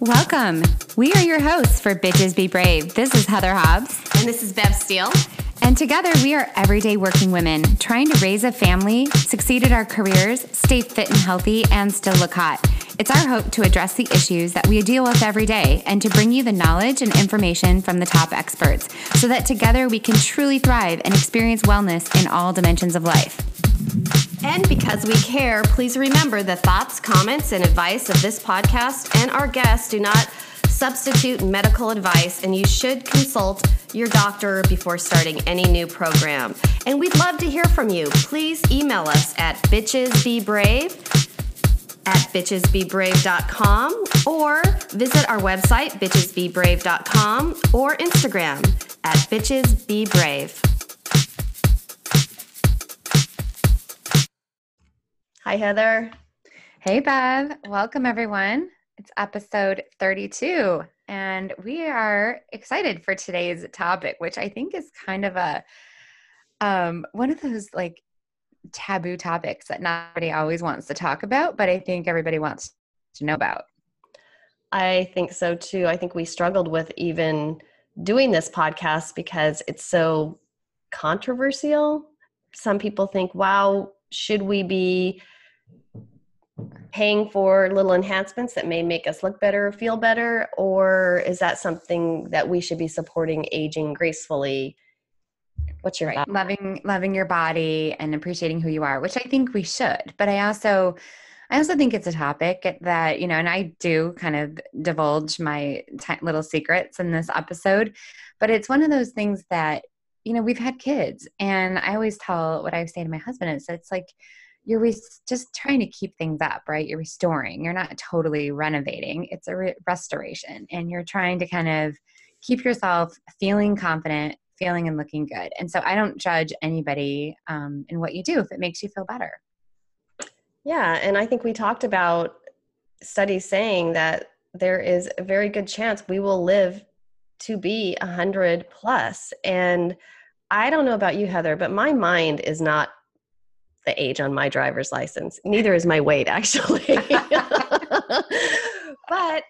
Welcome. We are your hosts for Bitches Be Brave. This is Heather Hobbs. And this is Bev Steele. And together we are everyday working women trying to raise a family, succeed at our careers, stay fit and healthy, and still look hot. It's our hope to address the issues that we deal with every day and to bring you the knowledge and information from the top experts so that together we can truly thrive and experience wellness in all dimensions of life. And because we care, please remember the thoughts, comments, and advice of this podcast and our guests do not substitute medical advice, and you should consult your doctor before starting any new program. And we'd love to hear from you. Please email us at bitchesbebrave at bitchesbebrave.com or visit our website, bitchesbebrave.com, or Instagram at bitchesbebrave. Hi, Heather. Hey, Bev. Welcome, everyone. It's episode 32, and we are excited for today's topic, which I think is kind of a um, one of those like taboo topics that not everybody always wants to talk about, but I think everybody wants to know about. I think so too. I think we struggled with even doing this podcast because it's so controversial. Some people think, wow, should we be paying for little enhancements that may make us look better or feel better or is that something that we should be supporting aging gracefully what's your right. loving loving your body and appreciating who you are which i think we should but i also i also think it's a topic that you know and i do kind of divulge my t- little secrets in this episode but it's one of those things that you know we've had kids and i always tell what i say to my husband is it's like you're re- just trying to keep things up, right? You're restoring. You're not totally renovating. It's a re- restoration, and you're trying to kind of keep yourself feeling confident, feeling and looking good. And so I don't judge anybody um, in what you do if it makes you feel better. Yeah, and I think we talked about studies saying that there is a very good chance we will live to be a hundred plus. And I don't know about you, Heather, but my mind is not the age on my driver's license. Neither is my weight, actually. but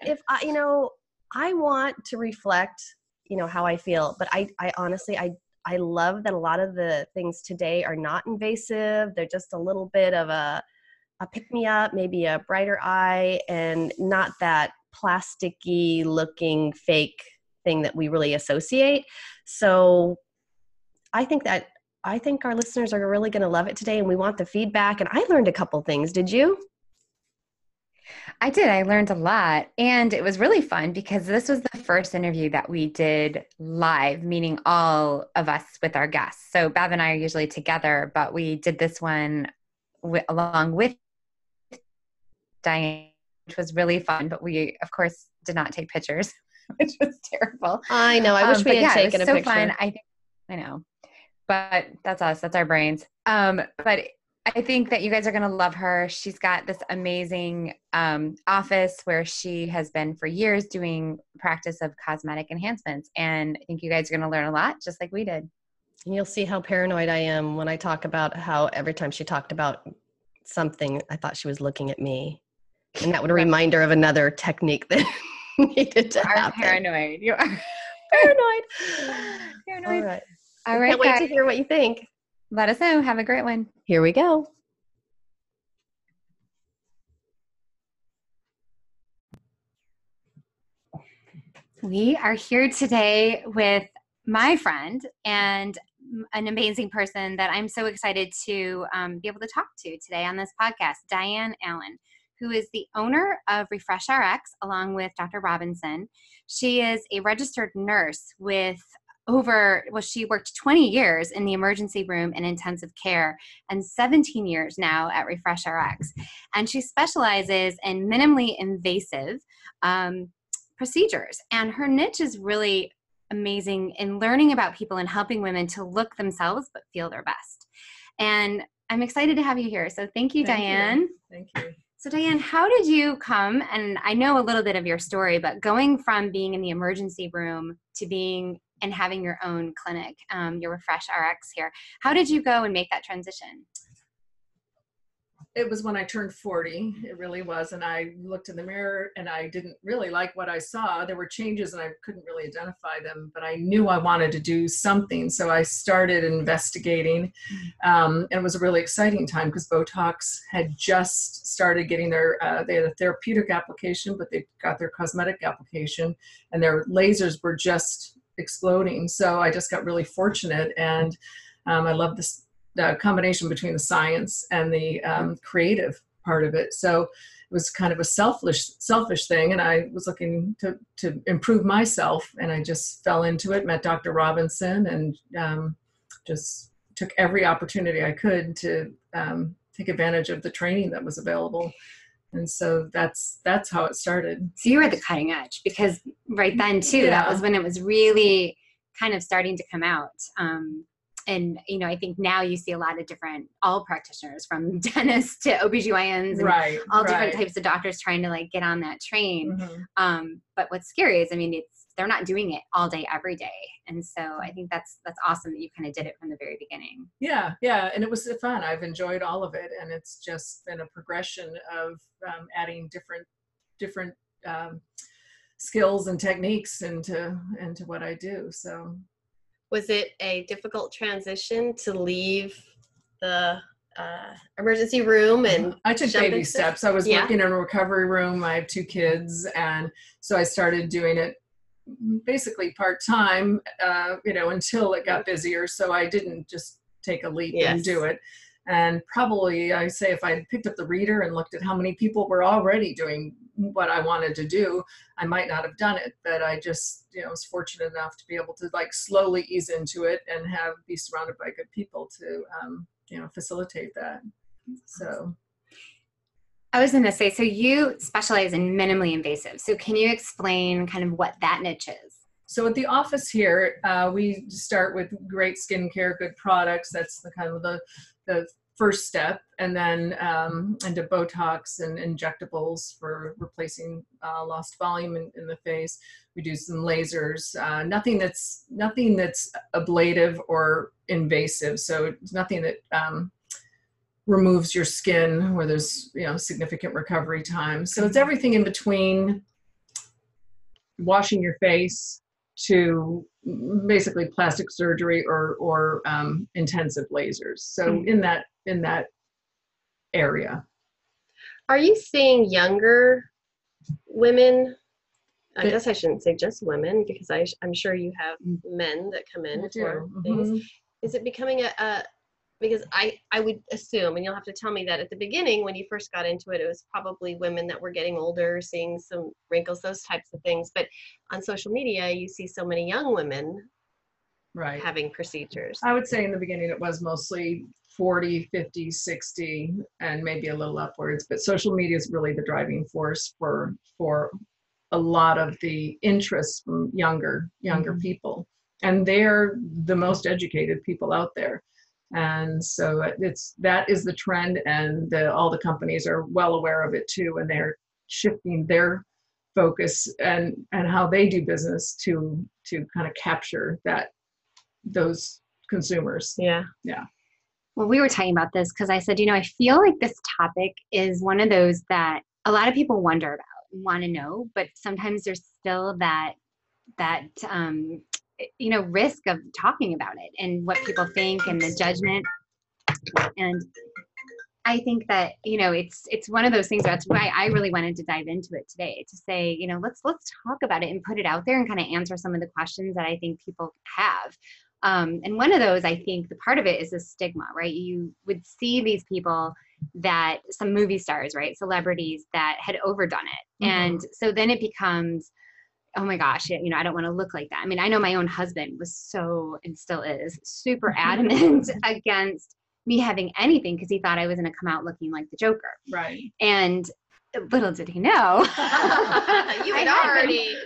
if I, you know, I want to reflect, you know, how I feel. But I, I honestly, I, I love that a lot of the things today are not invasive. They're just a little bit of a, a pick me up, maybe a brighter eye, and not that plasticky looking fake thing that we really associate. So I think that I think our listeners are really going to love it today, and we want the feedback. And I learned a couple things. Did you? I did. I learned a lot. And it was really fun because this was the first interview that we did live, meaning all of us with our guests. So Bev and I are usually together, but we did this one w- along with Diane, which was really fun. But we, of course, did not take pictures, which was terrible. I know. I wish um, we had yeah, taken a so picture. Fun. I think I know but that's us that's our brains. Um but i think that you guys are going to love her. She's got this amazing um, office where she has been for years doing practice of cosmetic enhancements and i think you guys are going to learn a lot just like we did. And you'll see how paranoid i am when i talk about how every time she talked about something i thought she was looking at me. And that would remind her of another technique that needed to you are happen. paranoid. You are paranoid. Paranoid. All right. All right. Can't wait guys. to hear what you think. Let us know. Have a great one. Here we go. We are here today with my friend and an amazing person that I'm so excited to um, be able to talk to today on this podcast, Diane Allen, who is the owner of Refresh RX along with Dr. Robinson. She is a registered nurse with over well she worked 20 years in the emergency room and intensive care and 17 years now at refresh rx. And she specializes in minimally invasive um, procedures. And her niche is really amazing in learning about people and helping women to look themselves but feel their best. And i'm excited to have you here. So thank you thank diane. You. thank you. So, Diane, how did you come? And I know a little bit of your story, but going from being in the emergency room to being and having your own clinic, um, your Refresh RX here. How did you go and make that transition? it was when I turned 40. It really was. And I looked in the mirror and I didn't really like what I saw. There were changes and I couldn't really identify them, but I knew I wanted to do something. So I started investigating. Um, and it was a really exciting time because Botox had just started getting their, uh, they had a therapeutic application, but they got their cosmetic application and their lasers were just exploding. So I just got really fortunate. And um, I love this combination between the science and the um, creative part of it. So it was kind of a selfish selfish thing, and I was looking to to improve myself, and I just fell into it. Met Dr. Robinson, and um, just took every opportunity I could to um, take advantage of the training that was available. And so that's that's how it started. So you were the cutting edge because right then too, Yeah. that was when it was really kind of starting to come out. Um, and you know, I think now you see a lot of different all practitioners from dentists to OBGYNs and Right. all different types of doctors trying to like get on that train. Mhm. Um, but what's scary is I mean it's they're not doing it all day every day. And so I think that's that's awesome that you kind of did it from the very beginning. Yeah, yeah, and it was fun. I've enjoyed all of it, and it's just been a progression of um, adding different different um, skills and techniques into into what I do. So Was it a difficult transition to leave the uh, emergency room and I took baby into- steps. I was Yeah. working in a recovery room. I have two kids, and so I started doing it basically part time. Uh, you know, until it got busier. So I didn't just take a leap and do it. And probably, I say, if I had picked up the reader and looked at how many people were already doing what I wanted to do, I might not have done it. But I just, you know, was fortunate enough to be able to like slowly ease into it and have be surrounded by good people to, um, you know, facilitate that. So. I was going to say, so you specialize in minimally invasive. So can you explain kind of what that niche is? So at the office here, uh, we start with great skincare, good products. That's the kind of the the first step, and then um, into Botox and injectables for replacing uh, lost volume in, in the face. We do some lasers. Uh, nothing that's nothing that's ablative or invasive. So it's nothing that um, removes your skin where there's you know significant recovery time. So it's everything in between washing your face to basically plastic surgery or or um, intensive lasers. So Mhm. in that in that area. Are you seeing younger women? I guess I shouldn't say just women because I, I'm sure you have men that come in for things. Mhm. Is it becoming a, a because I, I would assume, and you'll have to tell me that at the beginning when you first got into it, it was probably women that were getting older, seeing some wrinkles, those types of things. But on social media, you see so many young women Right. having procedures. I would say in the beginning it was mostly 40, 50, 60, and maybe a little upwards. But social media is really the driving force for for a lot of the interest from younger younger Mhm. people, and they're the most educated people out there. And so it's that is the trend, and the, all the companies are well aware of it too, and they're shifting their focus and and how they do business to to kind of capture that those consumers. Yeah. Yeah. Well, we were talking about this because I said, you know, I feel like this topic is one of those that a lot of people wonder about, want to know, but sometimes there's still that that um, you know risk of talking about it and what people think and the judgment. And I think that you know it's it's one of those things. That's why I really wanted to dive into it today to say, you know, let's let's talk about it and put it out there and kind of answer some of the questions that I think people have. Um, and one of those, I think, the part of it is the stigma, right? You would see these people that some movie stars, right, celebrities that had overdone it, Mhm. and so then it becomes, oh my gosh, you know, I don't want to look like that. I mean, I know my own husband was so and still is super adamant against me having anything because he thought I was going to come out looking like the Joker, Right. and little did he know, you had been- already.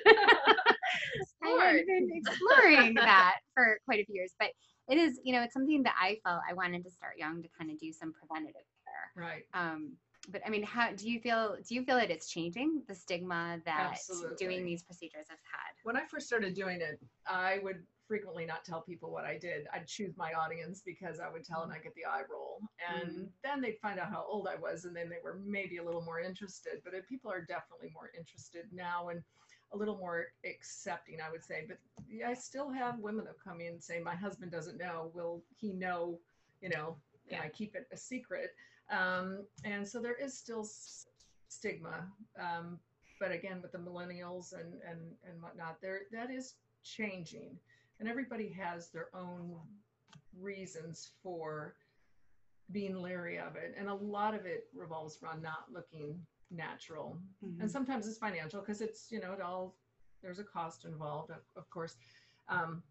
I had been exploring that for quite a few years, but it is, you know, it's something that I felt I wanted to start young to kind of do some preventative care. Right. Um, but I mean, how do you feel? Do you feel that it's changing the stigma that Absolutely. doing these procedures has had? When I first started doing it, I would frequently not tell people what I did. I'd choose my audience because I would tell and I get the eye roll. And Mm. then they'd find out how old I was and then they were maybe a little more interested. But uh, people are definitely more interested now and a little more accepting, I would say. But yeah, I still have women that come in and say, My husband doesn't know. Will he know, you know, can Yeah. I keep it a secret? Um, and so there is still s- stigma. Um, but again, with the millennials and, and, and whatnot, there that is changing and everybody has their own reasons for being leery of it and a lot of it revolves around not looking natural Mhm. and sometimes it's financial because it's you know it all there's a cost involved of, of course um,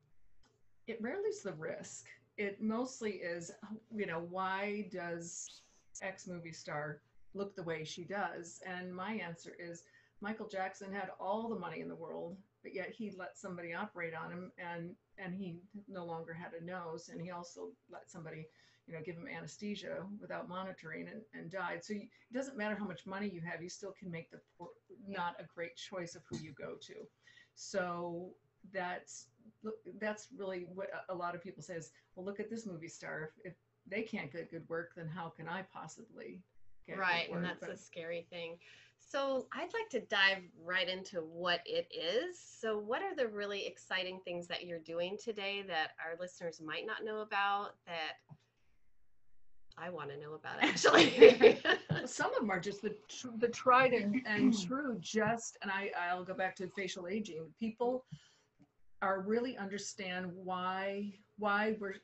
it rarely is the risk it mostly is you know why does x movie star look the way she does. And my answer is michael jackson had all the money in the world but yet he let somebody operate on him and and he no longer had a nose. And he also let somebody you know give him anesthesia without monitoring and, and died. So you, it doesn't matter how much money you have you still can make the poor, not a great choice of who you go to. So that's that's really what a- lot of people say is well look at this movie star. If, if they can't get good work then how can i possibly get good right and that's But- a scary thing. So i'd like to dive right into what it is. So what are the really exciting things that you're doing today that our listeners might not know about that i want to know about actually? Some of them are just the tr- the tried and, and true just and i i'll go back to facial aging. People are really understand why why we're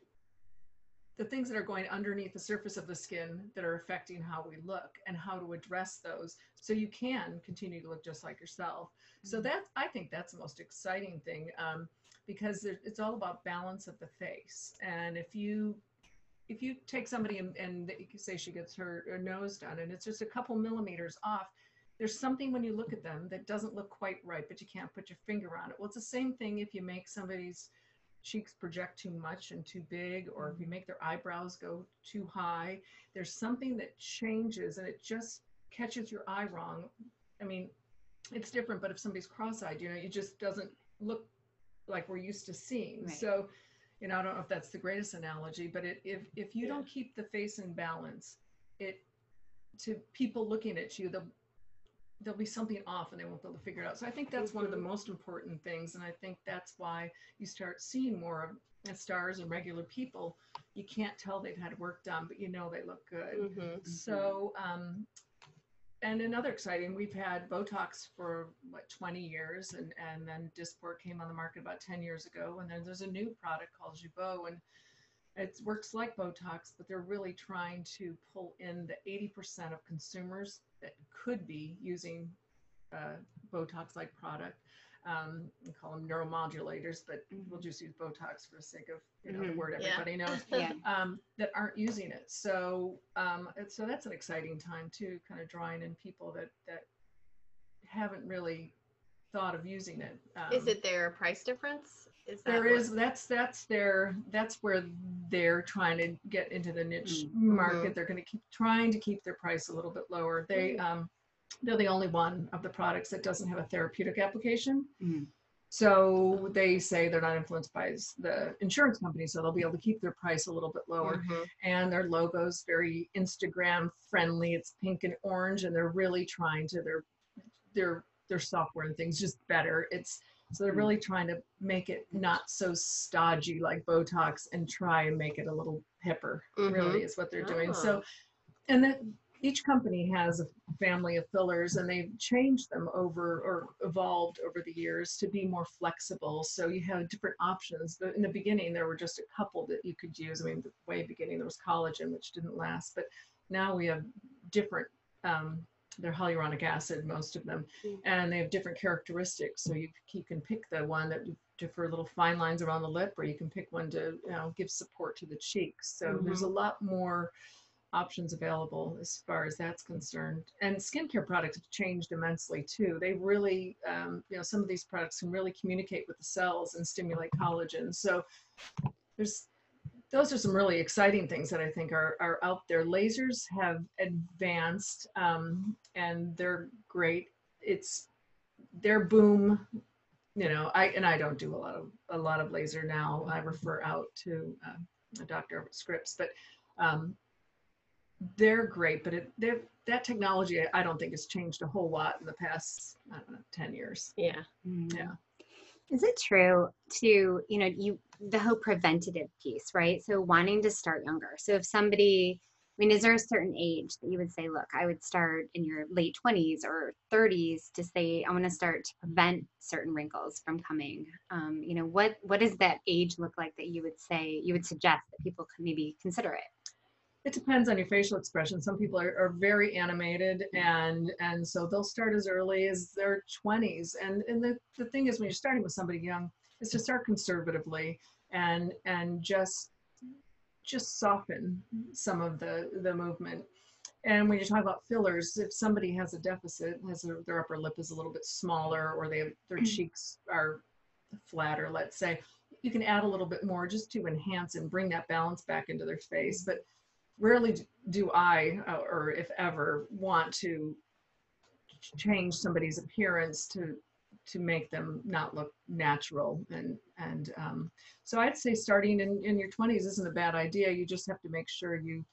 the things that are going underneath the surface of the skin that are affecting how we look and how to address those. So you can continue to look just like yourself. So that i think that's the most exciting thing um, because there, it's all about balance of the face. And if you if you take somebody and, and say she gets her, her nose done and it's just a couple millimeters off there's something when you look at them that doesn't look quite right but you can't put your finger on it. Well it's the same thing if you make somebody's cheeks project too much and too big or if mm-hmm. you make their eyebrows go too high there's something that changes and it just catches your eye wrong. I mean it's different but if somebody's cross-eyed you know it just doesn't look like we're used to seeing. Right. so you know i don't know if that's the greatest analogy but it, if if you don't keep the face in balance it to people looking at you they'll there'll be something off and they won't be able to figure it out so i think that's one of the Mhm. most important things and i think that's why you start seeing more of stars and regular people you can't tell they've had work done but you know they look good Mhm. so, um, and another exciting, we've had Botox for what 20 years, and and then Dysport came on the market about 10 years ago, and then there's a new product called Jeuveau, and it works like Botox, but they're really trying to pull in the 80% of consumers could be using uh, Botox-like product. Um, we call them neuromodulators, but we'll just use Botox for the sake of you know Mhm. the word Yeah. everybody knows Yeah. um, that aren't using it. So, um, so that's an exciting time too, kind of drawing in people that that haven't really thought of using it. Um, is it their price difference is that there what- is that's that's their that's where they're trying to get into the niche Mm. market. They're going to keep trying to keep their price a little bit lower. They Mm. um, they're the only one of the products that doesn't have a therapeutic application. Mm. So they say they're not influenced by the insurance company, so they'll be able to keep their price a little bit lower Mhm. and their logo's very Instagram friendly. It's pink and orange, and they're really trying to their their their software and things just better. It's so they're Mm. really trying to make it not so stodgy like Botox and try and make it a little hipper. Really, is what they're doing. So, and then each company has a family of fillers, and they've changed them over or evolved over the years to be more flexible. So you have different options. But in the beginning, there were just a couple that you could use. I mean, the way beginning there was collagen, which didn't last, but now we have different. Um, they're hyaluronic acid, most of them, and they have different characteristics. So you, you can pick the one that to- for little fine lines around the lip, or you can pick one to you know give support to the cheeks. So there's a lot more options available as far as that's concerned. And skincare products have changed immensely too. They really, um, you know, some of these products can really communicate with the cells and stimulate collagen. So there's those are some really exciting things that I think are, are out there. Lasers have advanced um, and they're great. It's their boom you know, I and I don't do a lot of a lot of laser now. I refer out to uh, a doctor of Scripps, but um, they're great. But it, they're, that technology, I don't think has changed a whole lot in the past I don't know, ten years. Yeah. Yeah. Is it true to, you know, you the whole preventative piece, right? So wanting to start younger. So if somebody, I mean, is there a certain age that you would say, look, I would start in your late 20s or 30s to say I want to start to prevent certain wrinkles from coming? Um, you know, what what does that age look like that you would say you would suggest that people can maybe consider it? It depends on your facial expression. Some people are, are very animated mm-hmm. and and so they'll start as early as their 20s. And and the, the thing is when you're starting with somebody young is to start conservatively and and just just soften some of the the movement. And when you talk about fillers, if somebody has a deficit, has a, their upper lip is a little bit smaller, or they have, their mm. cheeks are flatter, let's say, you can add a little bit more just to enhance and bring that balance back into their face. Mm. But rarely do I, uh, or if ever, want to change somebody's appearance to to make them not look natural and and um, so I'd say starting in, in your 20s isn't a bad idea. You just have to make sure you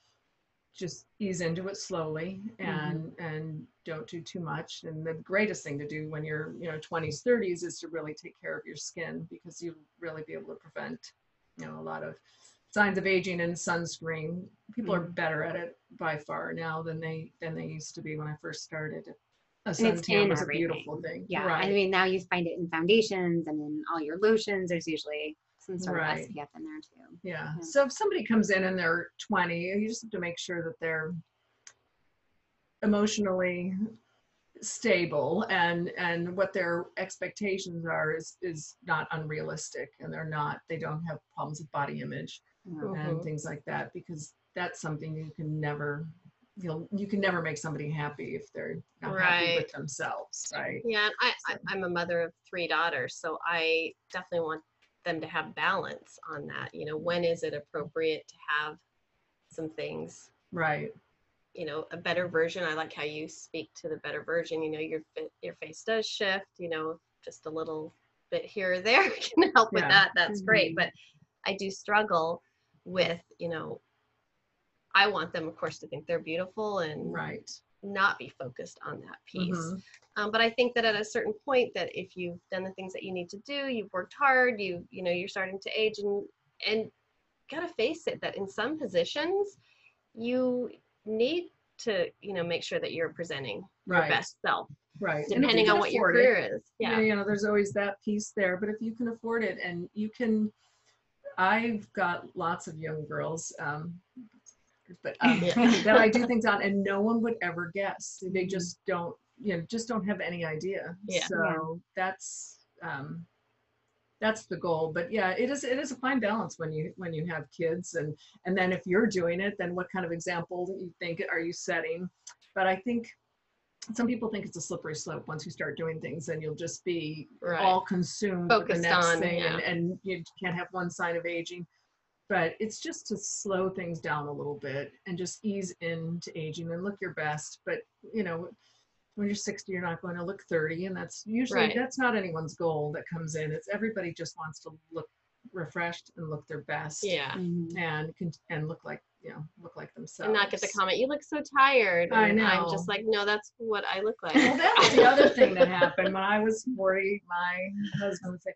just ease into it slowly and mm-hmm. and don't do too much and the greatest thing to do when you're you know 20s 30s is to really take care of your skin because you'll really be able to prevent you know a lot of signs of aging and sunscreen. People mm. are better at it by far now than they than they used to be when I first started. A suntan was a beautiful thing. Yeah, right. I mean now you find it in foundations and in all your lotions. There's usually some sort right. of SPF in there too. Yeah. yeah. So if somebody comes in and they're 20, you just have to make sure that they're emotionally stable and and what their expectations are is is not unrealistic and they're not they don't have problems with body image mm-hmm. and things like that because that's something you can never you'll you can never make somebody happy if they're not right. happy with themselves right yeah I, I i'm a mother of three daughters so i definitely want them to have balance on that you know when is it appropriate to have some things right you know a better version i like how you speak to the better version you know your your face does shift you know just a little bit here or there can help yeah. with that that's mm-hmm. great but i do struggle with you know i want them of course to think they're beautiful and right not be focused on that piece mm-hmm. um, but i think that at a certain point that if you've done the things that you need to do you've worked hard you you know you're starting to age and and gotta face it that in some positions you need to you know make sure that you're presenting right. your best self right depending on what your career it, is yeah. yeah you know there's always that piece there but if you can afford it and you can I've got lots of young girls, um, but um, that I do things on, and no one would ever guess. They mm-hmm. just don't, you know, just don't have any idea. Yeah. So that's um, that's the goal. But yeah, it is it is a fine balance when you when you have kids, and and then if you're doing it, then what kind of example do you think are you setting? But I think some people think it's a slippery slope once you start doing things and you'll just be right. all consumed Focused with the next on, thing yeah. and, and you can't have one sign of aging but it's just to slow things down a little bit and just ease into aging and look your best but you know when you're 60 you're not going to look 30 and that's usually right. that's not anyone's goal that comes in it's everybody just wants to look refreshed and look their best yeah mm-hmm. and and look like you know look like themselves and not get the comment you look so tired i know i'm just like no that's what i look like well that was the other thing that happened when i was 40 my husband would say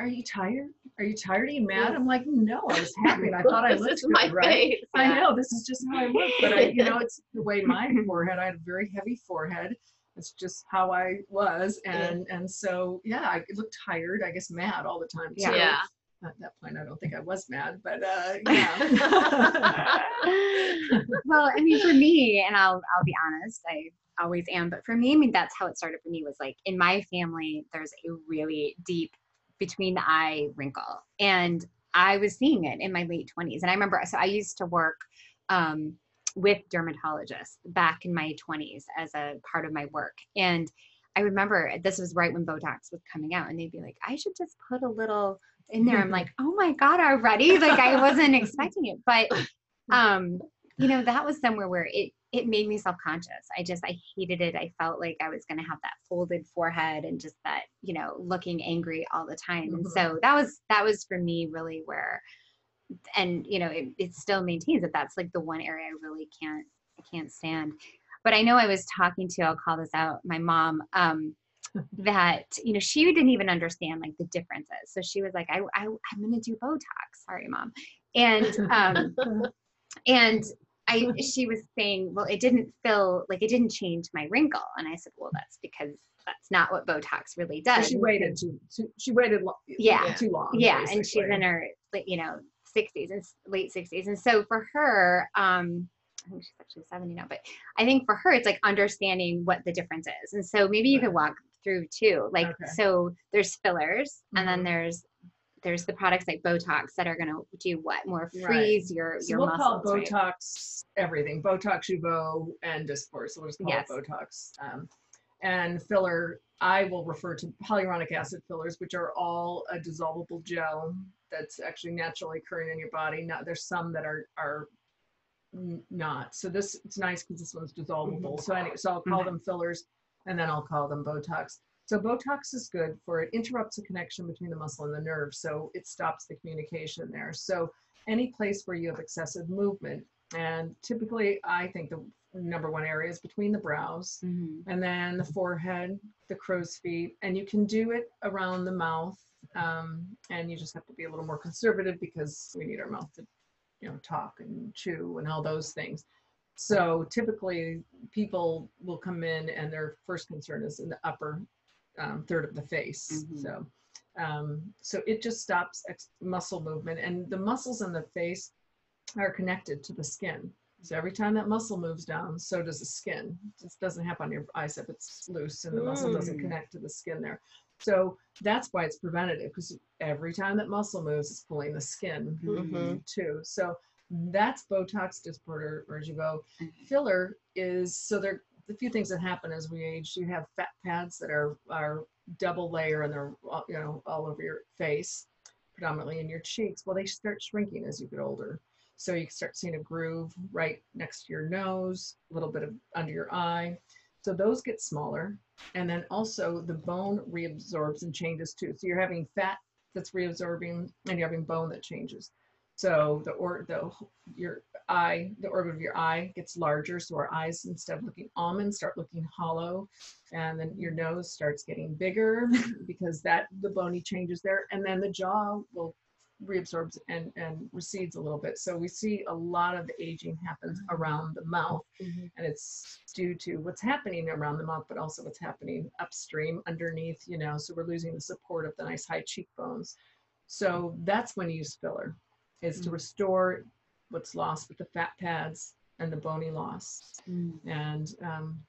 are you tired? Are you tired? Are you mad? I'm like, no, I was happy. And I thought I looked good, right? Yeah. I know this is just how I look, but I, you know, it's the way my forehead. I had a very heavy forehead. It's just how I was, and yeah. and so yeah, I looked tired. I guess mad all the time too. Yeah at that point i don't think i was mad but uh yeah. Well i mean for me and i'll i'll be honest i always am but for me i mean that's how it started for me was like in my family there's a really deep between the eye wrinkle and i was seeing it in my late 20s and i remember so i used to work um, with dermatologists back in my 20s as a part of my work and I remember this was right when Botox was coming out, and they'd be like, I should just put a little in there. I'm like, oh my God, already? Like I wasn't expecting it. But um you know, that was somewhere where it it made me self-conscious. I just I hated it. I felt like I was gonna have that folded forehead and just that, you know, looking angry all the time. And Mhm. so that was that was for me really where and you know, it, it still maintains that that's like the one area I really can't I can't stand. But I know I was talking to, I'll call this out, my mom, um, that you know she didn't even understand like the differences. So she was like i, I i'm gonna do botox. Sorry mom. And um and i she was saying well it didn't feel like it didn't change my wrinkle. And i said well that's because that's not what botox really So does. she waited too, too she waited lo- Yeah. too long. yeah and she's in her you know 60s and late 60s and so for her um i think she's actually 70 now but i think for her it's like understanding what the difference is. And so maybe you could walk through too like Okay. so there's fillers and then Mhm. there's there's the products like botox that are going to do what more Right. freeze your So your we'll call muscles right? Botox everything. Botox, Jeuveau, and Dysport. So we'll just call Yes. it Botox. Um, and filler, I will refer to hyaluronic acid fillers, which are all a dissolvable gel that's actually naturally occurring in your body. Now there's some that are are not. So this it's nice because this one's dissolvable. So anyway, so I'll call Okay. them fillers, and then I'll call them Botox. So Botox is good for it interrupts the connection between the muscle and the nerve, so it stops the communication there. So any place where you have excessive movement, and typically I think the number one area is between the brows Mhm. and then the forehead, the crow's feet, and you can do it around the mouth. Um, and you just have to be a little more conservative because we need our mouth to, you know, talk and chew and all those things. So typically, people will come in and their first concern is in the upper um, third of the face. Mhm. So, um, so it just stops ex- muscle movement, and the muscles in the face are connected to the skin. So every time that muscle moves down, so does the skin. It just doesn't happen on your eyes if it's loose and the muscle doesn't Mm. connect to the skin there. So that's why it's preventative because every time that muscle moves, it's pulling the skin Mhm. too. So that's Botox, Dysport, or, or Jeuveau. Mm-hmm. Filler is so there. The few things that happen as we age, you have fat pads that are are double layer and they're you know all over your face, predominantly in your cheeks. Well, they start shrinking as you get older. So you start seeing a groove right next to your nose, a little bit of under your eye. So those get smaller. And then also the bone reabsorbs and changes too. So you're having fat that's reabsorbing and you're having bone that changes. So the or the your eye, the orbit of your eye gets larger. So our eyes instead of looking almond start looking hollow. And then your nose starts getting bigger because that the bony changes there. And then the jaw will reabsorbs and, and recedes a little bit. So we see a lot of the aging happens around the mouth Mhm. and it's due to what's happening around the mouth, but also what's happening upstream underneath, you know, so we're losing the support of the nice high cheekbones. So that's when you use filler is to Mm. restore what's lost with the fat pads and the bony loss. Mm. And um,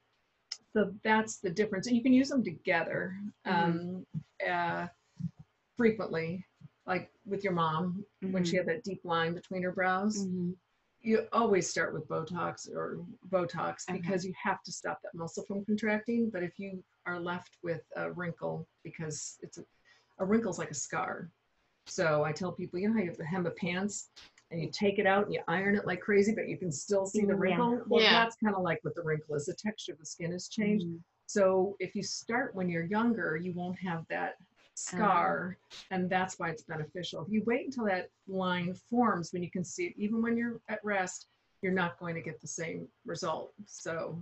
so that's the difference. And you can use them together um, uh, frequently, like with your mom when she had that deep line between her brows. Mhm. You always start with Botox or Botox Okay. because you have to stop that muscle from contracting. But if you are left with a wrinkle, because it's a, a wrinkle's like a scar. So I tell people, you know how you have the hem of pants and you take it out and you iron it like crazy, but you can still see the Yeah. wrinkle. Well, Yeah. that's kind of like what the wrinkle is. The texture of the skin has changed. Mhm. So if you start when you're younger, you won't have that scar, and that's why it's beneficial. If you wait until that line forms, when you can see it, even when you're at rest, you're not going to get the same result. So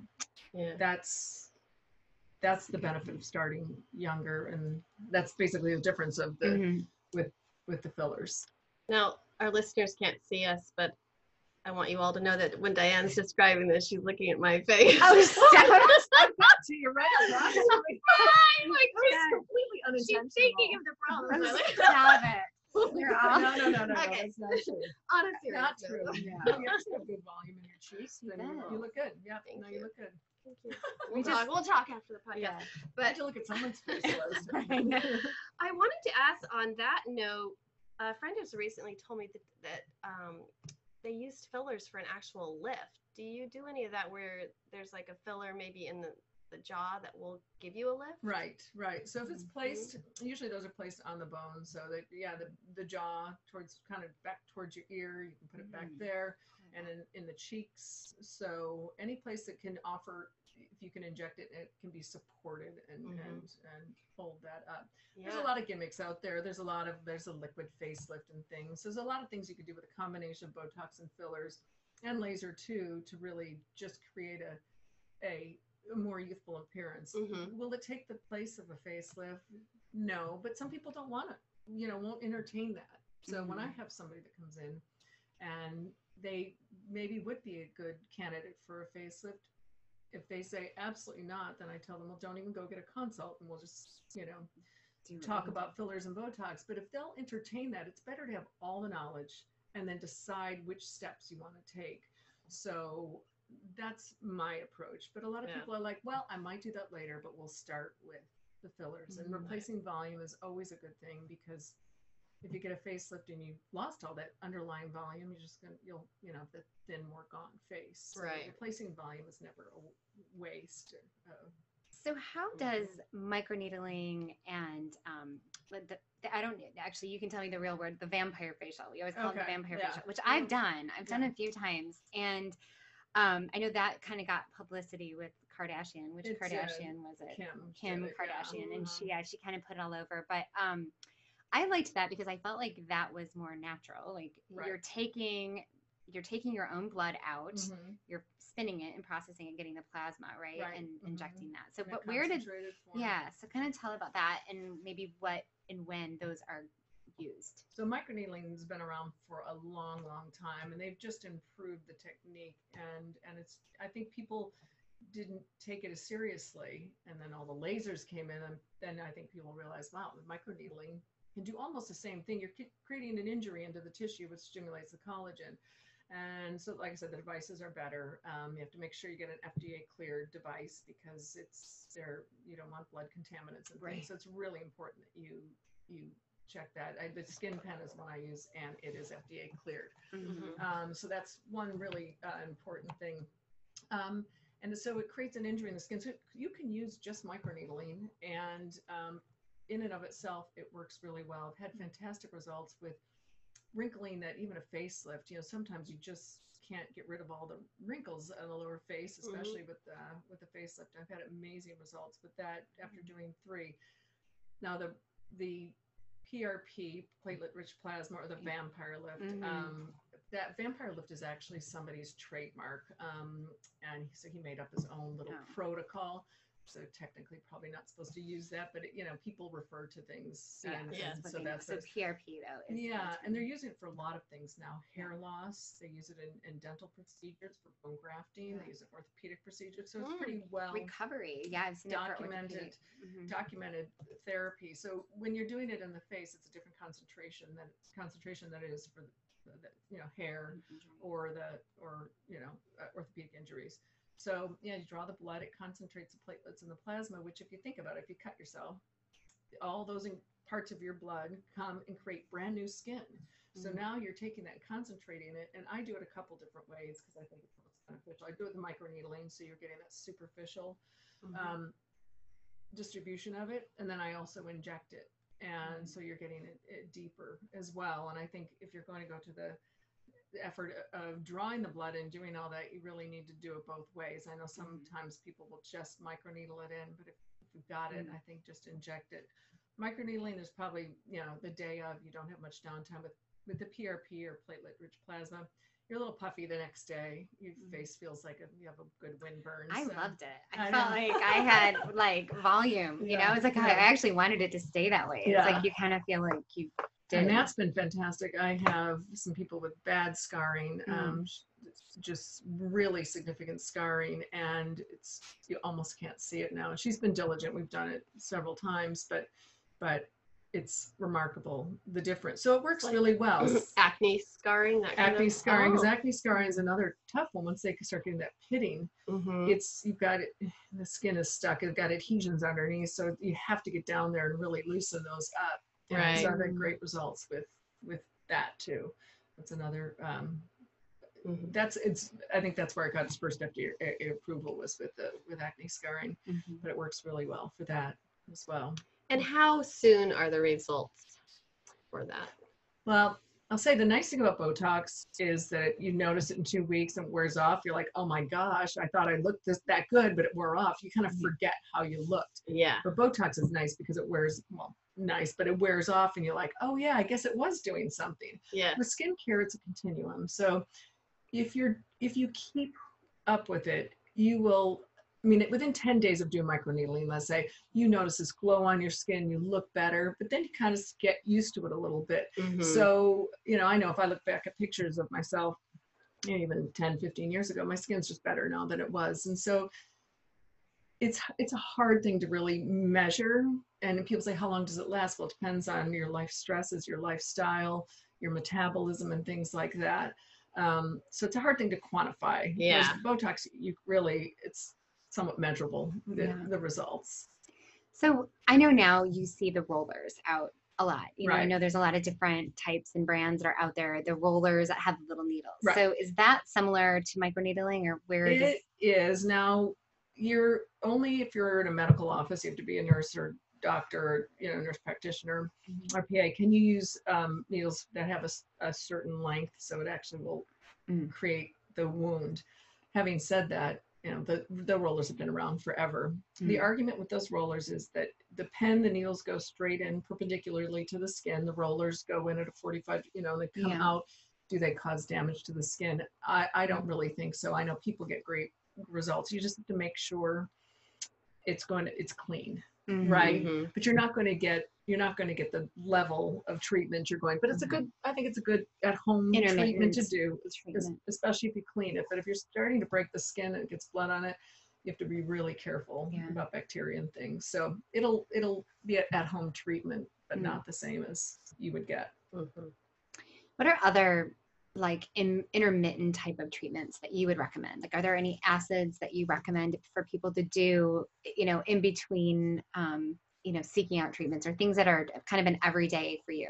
Yeah. that's that's the benefit of starting younger, and that's basically the difference of the Mhm. With the fillers. Now, our listeners can't see us, but I want you all to know that when Diane's describing this, she's looking at my face. Oh, stop. to your right. I'm like, It's completely she's unintentional. thinking of the problem. Stop it. You're all- No, no, no, no, no, Okay. that's not true. On a serious Not note. true. Yeah. No, you actually have good volume in your cheeks. You and you, you look good. Yeah, Thank no, you. you look good. Thank you. We We'll, just- talk, we'll talk after the podcast. Yeah. I But had to look at someone's face. I was doing I know. it. I wanted to ask on that note, a friend has recently told me that, that um, they used fillers for an actual lift. Do you do any of that where there's like a filler maybe in the, the jaw that will give you a lift? Right, right. So if it's Mhm. placed, usually those are placed on the bone. So that yeah, the the jaw towards kind of back towards your ear. You can put it back Mhm. there. And in, in the cheeks. So any place that can offer, if you can inject it, it can be supported and Mhm. and and hold that up. There's a lot of gimmicks out there. There's a lot of there's a liquid facelift and things. There's a lot of things you could do with a combination of Botox and fillers and laser too to really just create a a, a more youthful appearance. Mhm. Will it take the place of a facelift? No, but some people don't want it. You know, won't entertain that. So when I Mm-hmm. have somebody that comes in and they maybe would be a good candidate for a facelift, if they say absolutely not, then I tell them, well, don't even go get a consult and we'll just, you know, Do talk about fillers and Botox. But if they'll entertain that, it's better to have all the knowledge and then decide which steps you want to take. So that's my approach. But a lot of Yeah. people are like, well, I might do that later, but we'll start with the fillers. And Mhm. replacing volume is always a good thing because if you get a facelift and you lost all that underlying volume, you're just gonna you'll you know the thin, more gone face. So Right. Replacing volume is never a waste. Uh, So how does microneedling and um, the, the, I don't actually you can tell me the real word the vampire facial we always call it the vampire yeah. facial which I've done I've done a few times and um, I know that kind of got publicity with Kardashian which It did. Kardashian was it Kim, Kim did it, yeah. Kardashian and she yeah she kind of put it all over but um, I liked that because I felt like that was more natural like you're taking you're taking your own blood out Mhm. you're spinning it and processing and getting the plasma right, Right, and mhm. injecting that so in but where did yeah, so kind of tell about that and maybe what and when those are used. So microneedling has been around for a long, long time, and they've just improved the technique. And and it's I think people didn't take it as seriously, and then all the lasers came in, and then I think people realized, wow, the microneedling can do almost the same thing. You're creating an injury into the tissue, which stimulates the collagen. And so, like I said, the devices are better. Um, you have to make sure you get an FDA cleared device because it's there. You don't want blood contaminants and Right. things. So it's really important that you you check that. I, the SkinPen is one I use, and it is FDA cleared. Mhm. Um, so that's one really uh, important thing. Um, and so it creates an injury in the skin. So you can use just microneedling, and um, in and of itself, it works really well. I've had fantastic results with wrinkling that even a facelift. You know, sometimes you just can't get rid of all the wrinkles on the lower face, especially with the with the facelift. I've had amazing results with that after doing three. Now the the PRP, platelet rich plasma, or the vampire lift. Mhm. Um, that vampire lift is actually somebody's trademark. Um, and so he made up his own little Oh. protocol. So technically, probably not supposed to use that, but it, you know, people refer to things, Yeah, and, Yeah. and so that's so a, PRP though. Yeah, and they're using it for a lot of things now. Hair loss, they use it in, in dental procedures for bone grafting. They use it in orthopedic procedures. So it's Mm. pretty well recovery. Yeah, I've seen documented. Mhm. documented therapy. So when you're doing it in the face, it's a different concentration than concentration that it is for the, the you know hair or the or you know uh, orthopedic injuries. So yeah, you draw the blood, it concentrates the platelets and the plasma. Which, if you think about it, if you cut yourself, all those in, parts of your blood come and create brand new skin. So Mhm. now you're taking that, and concentrating it, and I do it a couple different ways because I think it's most beneficial. I do it with microneedling, so you're getting that superficial Mhm. um, distribution of it, and then I also inject it, and so you're getting it, it deeper as well. And I think if you're going to go to the, the effort of drawing the blood and doing all that, you really need to do it both ways. I know sometimes people will just microneedle it in, but if, you've got it, Mhm. I think just inject it. Microneedling is probably you know the day of. You don't have much downtime with with the PRP or platelet-rich plasma. You're a little puffy the next day. Your Mhm. face feels like a, you have a good wind burn. I so- loved it. I, I felt know. like I had like volume. You know, Yeah, it's like I actually wanted it to stay that way. It's Yeah. like you kind of feel like you. And that's been fantastic. I have some people with bad scarring, Mm. um, just really significant scarring, and it's you almost can't see it now. And she's been diligent. We've done it several times, but but it's remarkable the difference. So it works Like- really well. acne scarring. That kind acne of, scarring, Oh. acne scarring is another tough one. Once they start getting that pitting, Mhm. it's you've got it. The skin is stuck. It's got adhesions underneath, so you have to get down there and really loosen those up. And So I've had great results with with that too. That's another. Um, Mhm. that's it's. I think that's where I got its first FDA approval was with the with acne scarring, Mhm. but it works really well for that as well. And how soon are the results for that? Well, I'll say the nice thing about Botox is that you notice it in two weeks and it wears off. You're like, oh my gosh, I thought I looked this that good, but it wore off. You kind of Mhm. forget how you looked. Yeah. But Botox is nice because it wears well, nice, but it wears off, and you're like, oh yeah, I guess it was doing something. Yeah. With skincare, it's a continuum. So if you're if you keep up with it, you will. I mean, within 10 days of doing microneedling, let's say, you notice this glow on your skin, you look better, but then you kind of get used to it a little bit. Mhm. So, you know, I know if I look back at pictures of myself, you know, even 10, 15 years ago, my skin's just better now than it was. And so it's it's a hard thing to really measure. And people say, how long does it last? Well, it depends on your life stresses, your lifestyle, your metabolism, and things like that. Um, so it's a hard thing to quantify. Whereas Yeah. Botox, you really, it's somewhat measurable, the, Yeah. the results. So I know now you see the rollers out a lot. You know, I know there's a lot of different types and brands that are out there. The rollers that have little needles. Right. So is that similar to microneedling, or where It is now. You're only if you're in a medical office, you have to be a nurse or doctor, or, you know, nurse practitioner Mhm. or PA. Can you use um, needles that have a certain length so it actually will Mm. create the wound? Having said that, you know the the rollers have been around forever. The Mm. argument with those rollers is that the pen, the needles go straight in perpendicularly to the skin. The rollers go in at a 45, you know, they come Yeah. out. Do they cause damage to the skin? I, I don't really think so. I know people get great results. You just have to make sure it's going to it's clean, Mhm. right? But you're not going to get you're not going to get the level of treatment you're going. But it's a good. I think it's a good at home treatment to do, treatment. especially if you clean it. But if you're starting to break the skin and it gets blood on it, you have to be really careful Yeah. about bacteria and things. So it'll it'll be at, at home treatment, but Mm. not the same as you would get. Mhm. What are other like in, intermittent type of treatments that you would recommend? Like, are there any acids that you recommend for people to do, you know, in between, um, you know, seeking out treatments or things that are kind of an everyday for you?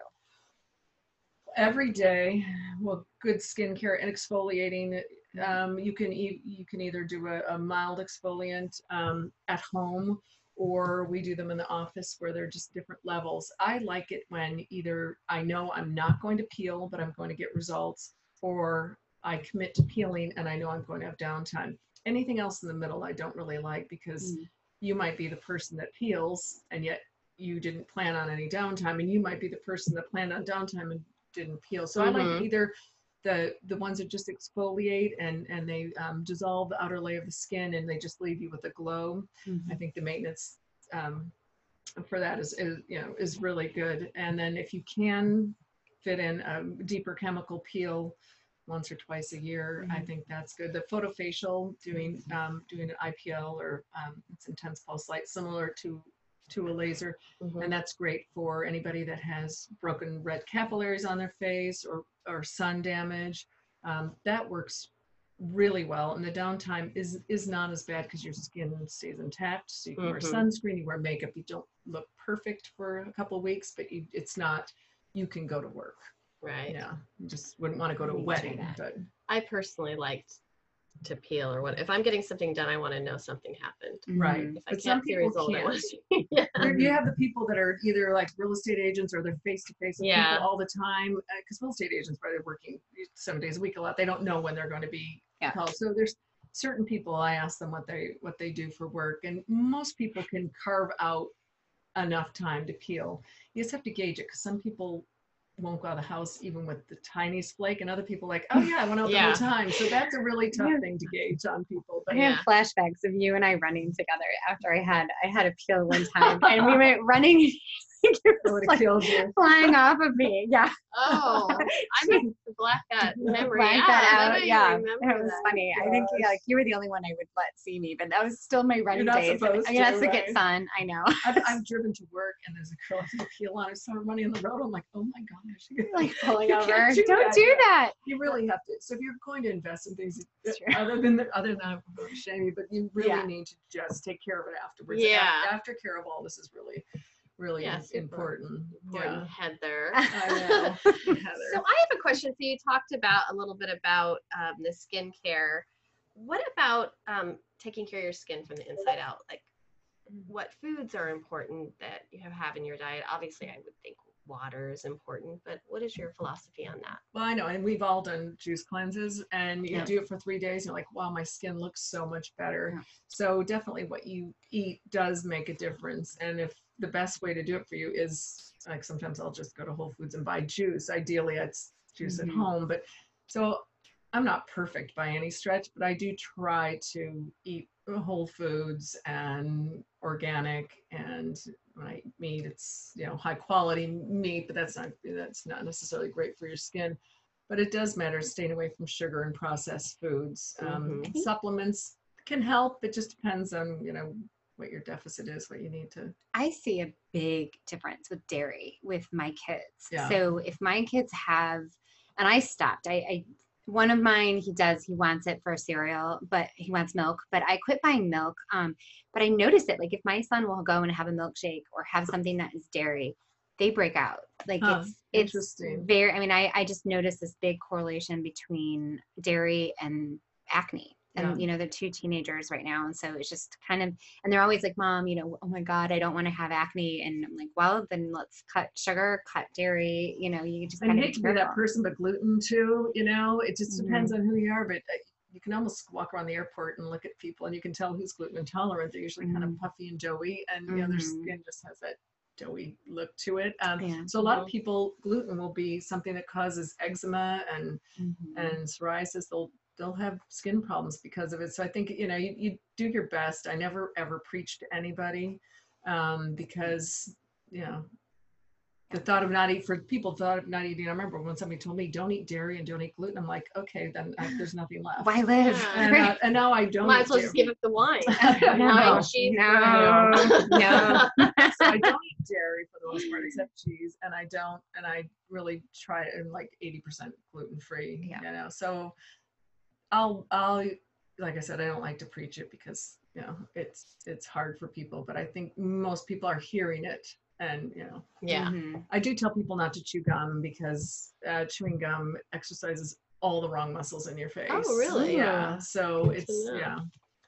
every day well good skincare and exfoliating um, you can e- you can either do a, a mild exfoliant um, at home or we do them in the office where they're just different levels i like it when either i know i'm not going to peel but i'm going to get results or i commit to peeling and i know i'm going to have downtime anything else in the middle i don't really like because Mm. you might be the person that peels and yet you didn't plan on any downtime and you might be the person that planned on downtime and didn't peel so i like Mhm. either the the ones that just exfoliate and and they um, dissolve the outer layer of the skin and they just leave you with a glow. I think the maintenance um, for that is, is you know is really good. And then if you can fit in a deeper chemical peel once or twice a year i Mhm. think that's good. The photofacial doing um, doing an ipl or um, it's intense pulse light similar to to a laser Mhm. and that's great for anybody that has broken red capillaries on their face or or sun damage um, that works really well and the downtime is is not as bad because your skin stays intact so you can wear Mhm. sunscreen you wear makeup you don't look perfect for a couple of weeks but you, it's not you can go to work Right. yeah you just wouldn't want to go to a wedding but I personally liked to peel or what if I'm getting something done, I want to know something happened. right Mhm. If I but some can't see a people result, can't want yeah. You have the people that are either like real estate agents or they're face to face with Yeah. people all the time. Because real estate agents, where they're working seven days a week a lot, they don't know when they're going to be Yeah. called. So there's certain people. I ask them what they what they do for work, and most people can carve out enough time to peel. You just have to gauge it because some people won't go out of the house even with the tiniest flake, and other people like, oh yeah, I went out the Yeah. whole time. So that's a really tough Yeah. thing to gauge on people. I But have flashbacks of you and I running together after I had I had a peel one time and we went running it it was would have like killed you. flying off of me. Yeah. Oh, I must black uh, that memory Blank out. that I out. Yeah. It was that. funny. I think yeah, like you were the only one I would let see me, but that was still my running not days. supposed I mean, that's to, to get right? sun. I know. I've, I've driven to work and there's a girl with a peel on. I saw her running on the road. I'm like, oh my gosh. like pulling You over. do Don't that, do yeah. that. You really have to. So if you're going to invest in things, other than the, other than I'm going to shame you, but you really Yeah. need to just take care of it afterwards. Yeah. Af- After care of all this is really, really Yeah, important. Important Heather. I know. So I have a question. So you talked about a little bit about um, the skincare. What about um, taking care of your skin from the inside out? Like, what foods are important that you have in your diet? Obviously, I would think water is important, but what is your philosophy on that? Well, I know, and we've all done juice cleanses, and you Yeah. do it for three days. You're like, wow, my skin looks so much better. Yeah. So definitely, what you eat does make a difference. And if the best way to do it for you is like sometimes I'll just go to Whole Foods and buy juice. Ideally, it's juice Mhm. at home, but so I'm not perfect by any stretch, but I do try to eat whole foods and organic and when I eat meat it's you know high quality meat but that's not that's not necessarily great for your skin but it does matter staying away from sugar and processed foods um, Mhm. supplements can help it just depends on you know what your deficit is what you need to I see a big difference with dairy with my kids. Yeah. So if my kids have, and I stopped, I, I one of mine he does he wants it for cereal, but he wants milk. But I quit buying milk. Um, but I noticed it like if my son will go and have a milkshake or have something that is dairy, they break out. Like it's it's interesting. very. I mean, I I just noticed this big correlation between dairy and acne. And Yeah. you know they're two teenagers right now, and so it's just kind of and they're always like, Mom, you know, oh my God, I don't want to have acne. And I'm like, well, then let's cut sugar, cut dairy. You know, you just and kind you of hate to be that person but gluten too you know it just depends on who you are but uh, you can almost walk around the airport and look at people and you can tell who's gluten intolerant they're usually kind of Mhm. puffy and doughy and you know their Mhm. skin just has that doughy look to it um, Yeah. so a lot of people gluten will be something that causes eczema and Mhm. and psoriasis they'll they'll have skin problems because of it so i think you know you, you do your best i never ever preach to anybody um, because you know the thought of not eating for people thought of not eating i remember when somebody told me don't eat dairy and don't eat gluten i'm like okay then I, there's nothing left Why live? And, uh, and now i don't Might eat as well just dairy. give up the wine. no, Wine, cheese, no, no. so I don't eat dairy for the most part, except cheese, and I don't, and I really try it in like eighty percent gluten free. Yeah. You know, so I'll, I'll, like I said, I don't like to preach it because you know it's it's hard for people, but I think most people are hearing it, and you know, yeah. Mhm. I do tell people not to chew gum because uh, chewing gum exercises all the wrong muscles in your face. Oh, really? Yeah. So it's yeah.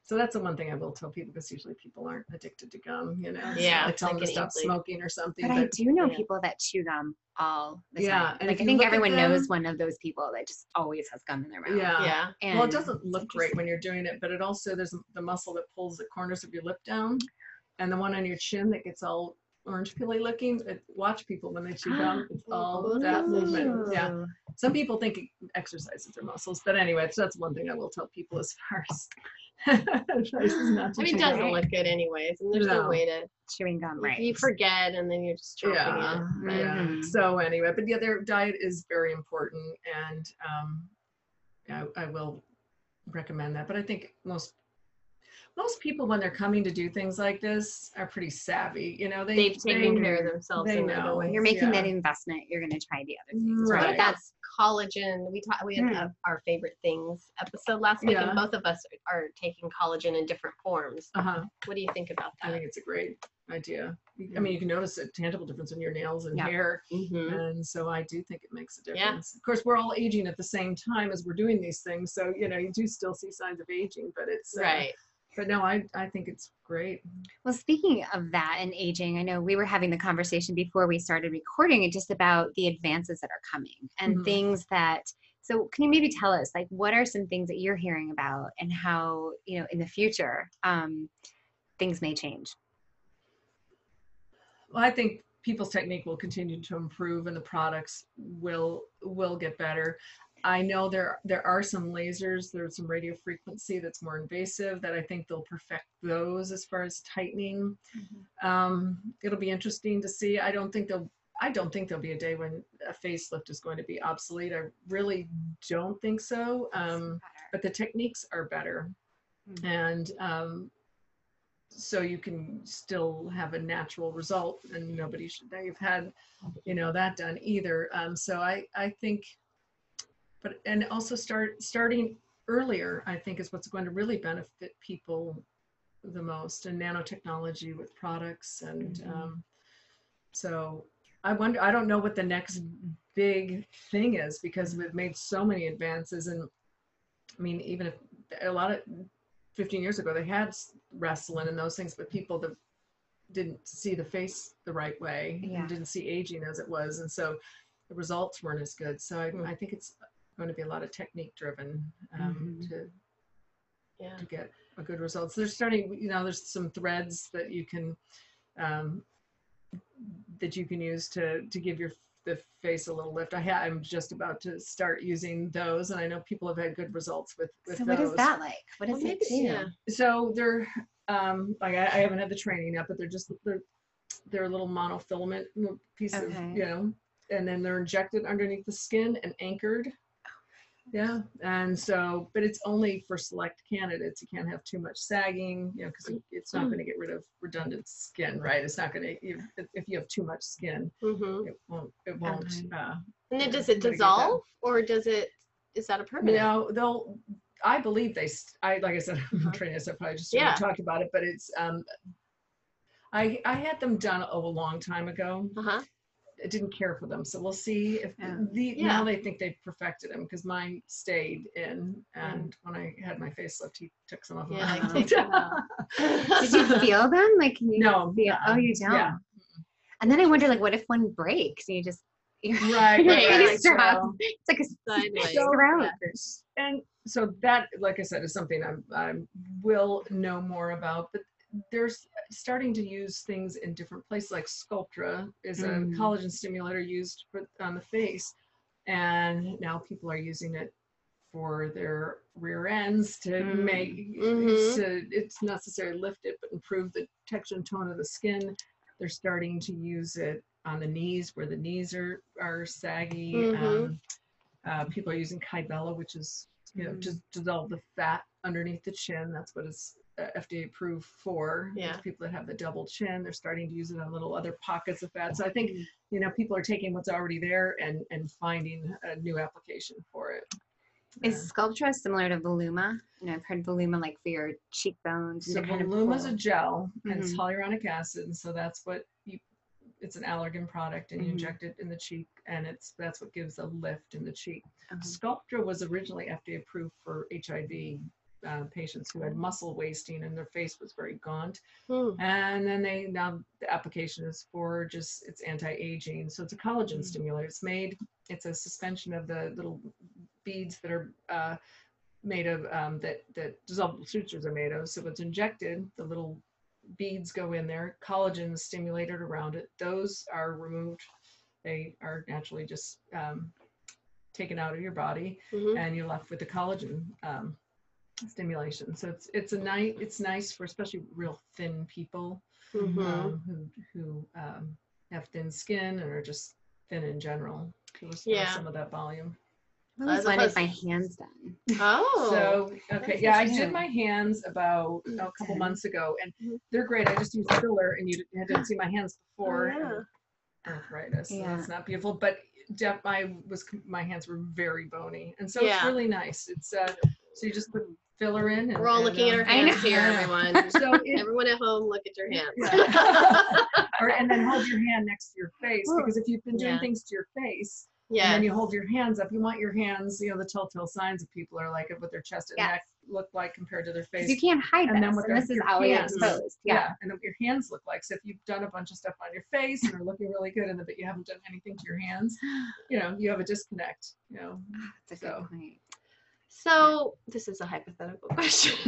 So that's the one thing I will tell people because usually people aren't addicted to gum, you know. So Yeah, I it's tell like them to stop easily- smoking or something. But I do know Yeah. people that chew gum all the Yeah, time. and Like I think look at everyone knows one of those people that just always has gum in their mouth. yeah. Yeah. And well, it doesn't look great when you're doing it, but it also there's the muscle that pulls the corners of your lip down, and the one on your chin that gets all orange peely looking. Watch people when they chew gum; it's all that movement. Yeah. Oh. Some people think it exercises their muscles, but anyway, so that's one thing I will tell people as far as advice not to I mean, it doesn't gum. look good anyways, and there's no, No. way to. Chewing gum, right? You forget, and then you're just chomping Yeah, it. But yeah. Mhm. So anyway, but yeah, their diet is very important, and um, I, I will recommend that. But I think most most people when they're coming to do things like this are pretty savvy. You know, they they've taken they- care of themselves they in know. ways. You're making that investment. You're going to try the other things, Right. right? That's about collagen? We talked. We had uh, our favorite things episode last week, Yeah. and both of us are taking collagen in different forms. Uh-huh. What do you think about that? I think it's a great idea. I mean, you can notice a tangible difference in your nails and Yeah. hair. Mhm. And so I do think it makes a Yeah. difference. Of course, we're all aging at the same time as we're doing these things. So, you know, you do still see signs of aging, but it's, uh, Right. But no, I, I think it's great. Well, speaking of that and aging, I know we were having the conversation before we started recording it just about the advances that are coming and Mhm. things that. So, can you maybe tell us, like, what are some things that you're hearing about and how, you know, in the future, um, things may change? Well, I think people's technique will continue to improve and the products will, will get better. I know there, there are some lasers, there's some radio frequency that's more invasive that I think they'll perfect those as far as tightening. Um, it'll be interesting to see. I don't think there'll I don't think there'll be a day when a facelift is going to be obsolete. I really don't think so. Um, but the techniques are better, Mhm. and um, so you can still have a natural result, and nobody should know you've had, you know, that done either. Um, so I I think, but and also start starting earlier. I think is what's going to really benefit people the most, and nanotechnology with products and. Mhm. Um, so I wonder, I don't know what the next big thing is because we've made so many advances. And I mean, even if a lot of 15 years ago, they had Restylane and those things, but people, the, didn't see the face the right way Yeah. and didn't see aging as it was, and so the results weren't as good. So I, Mm. I think it's going to be a lot of technique driven um, Mhm. to Yeah. to get a good results. They're starting, you know, there's some threads that you can um, that you can use to to give your the face a little lift. I ha- I'm just about to start using those, and I know people have had good results with with So those. what is that like? What Well, does it maybe- do? yeah. So they're um, like I, I haven't had the training yet, but they're just they're they're a little monofilament piece of you know, and then they're injected underneath the skin and anchored. Yeah, and so, but it's only for select candidates. You can't have too much sagging, you know, because it's not going to get rid of redundant skin, right? It's not going to if, if you have too much skin, hmm it won't. It won't. Okay. Uh, And then does it I'm gonna get that. dissolve or does it, is that a permanent? No, they'll. I believe they. st- I like I said. I'm training. So I probably just Yeah. yeah. talked about it, but it's. um I I had them done a long time ago. Uh-huh. I didn't care for them, so we'll see if Yeah. the Yeah. now they think they've perfected them because mine stayed in, and when I had my facelift, he took some of them Yeah, out. he takes it out. Did you feel them? Like can you No, feel? Oh, uh-uh. you don't. And then I wonder, like, what if one breaks and you just you're, Right, right, right. So- It's like a Sideways. So- throat. and so that like i said is something i'm i will know more about but there's starting to use things in different places like sculptra is a Mm. collagen stimulator used for on the face and now people are using it for their rear ends to Mm. make Mhm. to it's not necessarily lift it but improve the texture and tone of the skin they're starting to use it on the knees where the knees are are saggy Mhm. um, uh, people are using Kybella, which is you know Mm. just dissolve the fat underneath the chin. That's what it's uh, FDA approved for. Yeah. People that have the double chin, they're starting to use it on little other pockets of fat. So I think you know people are taking what's already there and and finding a new application for it. Is Sculptra similar to Voluma? You know, I've heard Voluma like for your cheekbones. So to kind of Voluma's pull. a gel and it's hyaluronic acid, and so that's what you. It's an Allergan product, and you Mhm. inject it in the cheek, and it's that's what gives a lift in the cheek. Uh-huh. Sculptra was originally FDA approved for HIV uh, patients who had muscle wasting and their face was very gaunt. Hmm. And then they now the application is for just it's anti-aging. So it's a collagen Mm. stimulator. It's made it's a suspension of the little beads that are uh, made of um, that that dissolvable sutures are made of. So it's injected. The little beads go in there. Collagen is stimulated around it. Those are removed. They are naturally just um, taken out of your body Mhm. and you're left with the collagen um, stimulation. So it's it's a nice it's nice for especially real thin people Mhm. um, who who um, have thin skin and are just thin in general to restore Yeah. some of that volume. I always wanted opposed- my hands done. Oh. So okay, yeah, I did my hands about a couple months ago, and Mhm. they're great. I just used filler, and you didn't, didn't see my hands before. Oh, yeah. and Arthritis, so Yeah. it's not beautiful, but def- I was my hands were very bony, and so it's really nice. It's uh, so you just put filler in. And, We're all and, looking at um, our hands here, everyone. So it, everyone at home, look at your hands. or and then hold your hand next to your face because if you've been doing yeah. things to your face and yeah. then you hold your hands up, you want your hands. You know the telltale signs of people are like what their chest and Yes. neck look like compared to their face. You can't hide And this, then and, with their- this is hands. exposed. yeah. Yeah. and what your hands look like. So if you've done a bunch of stuff on your face and are looking really good, and but you haven't done anything to your hands, you know you have a disconnect. You know, That's a So. good point. So this is a hypothetical question.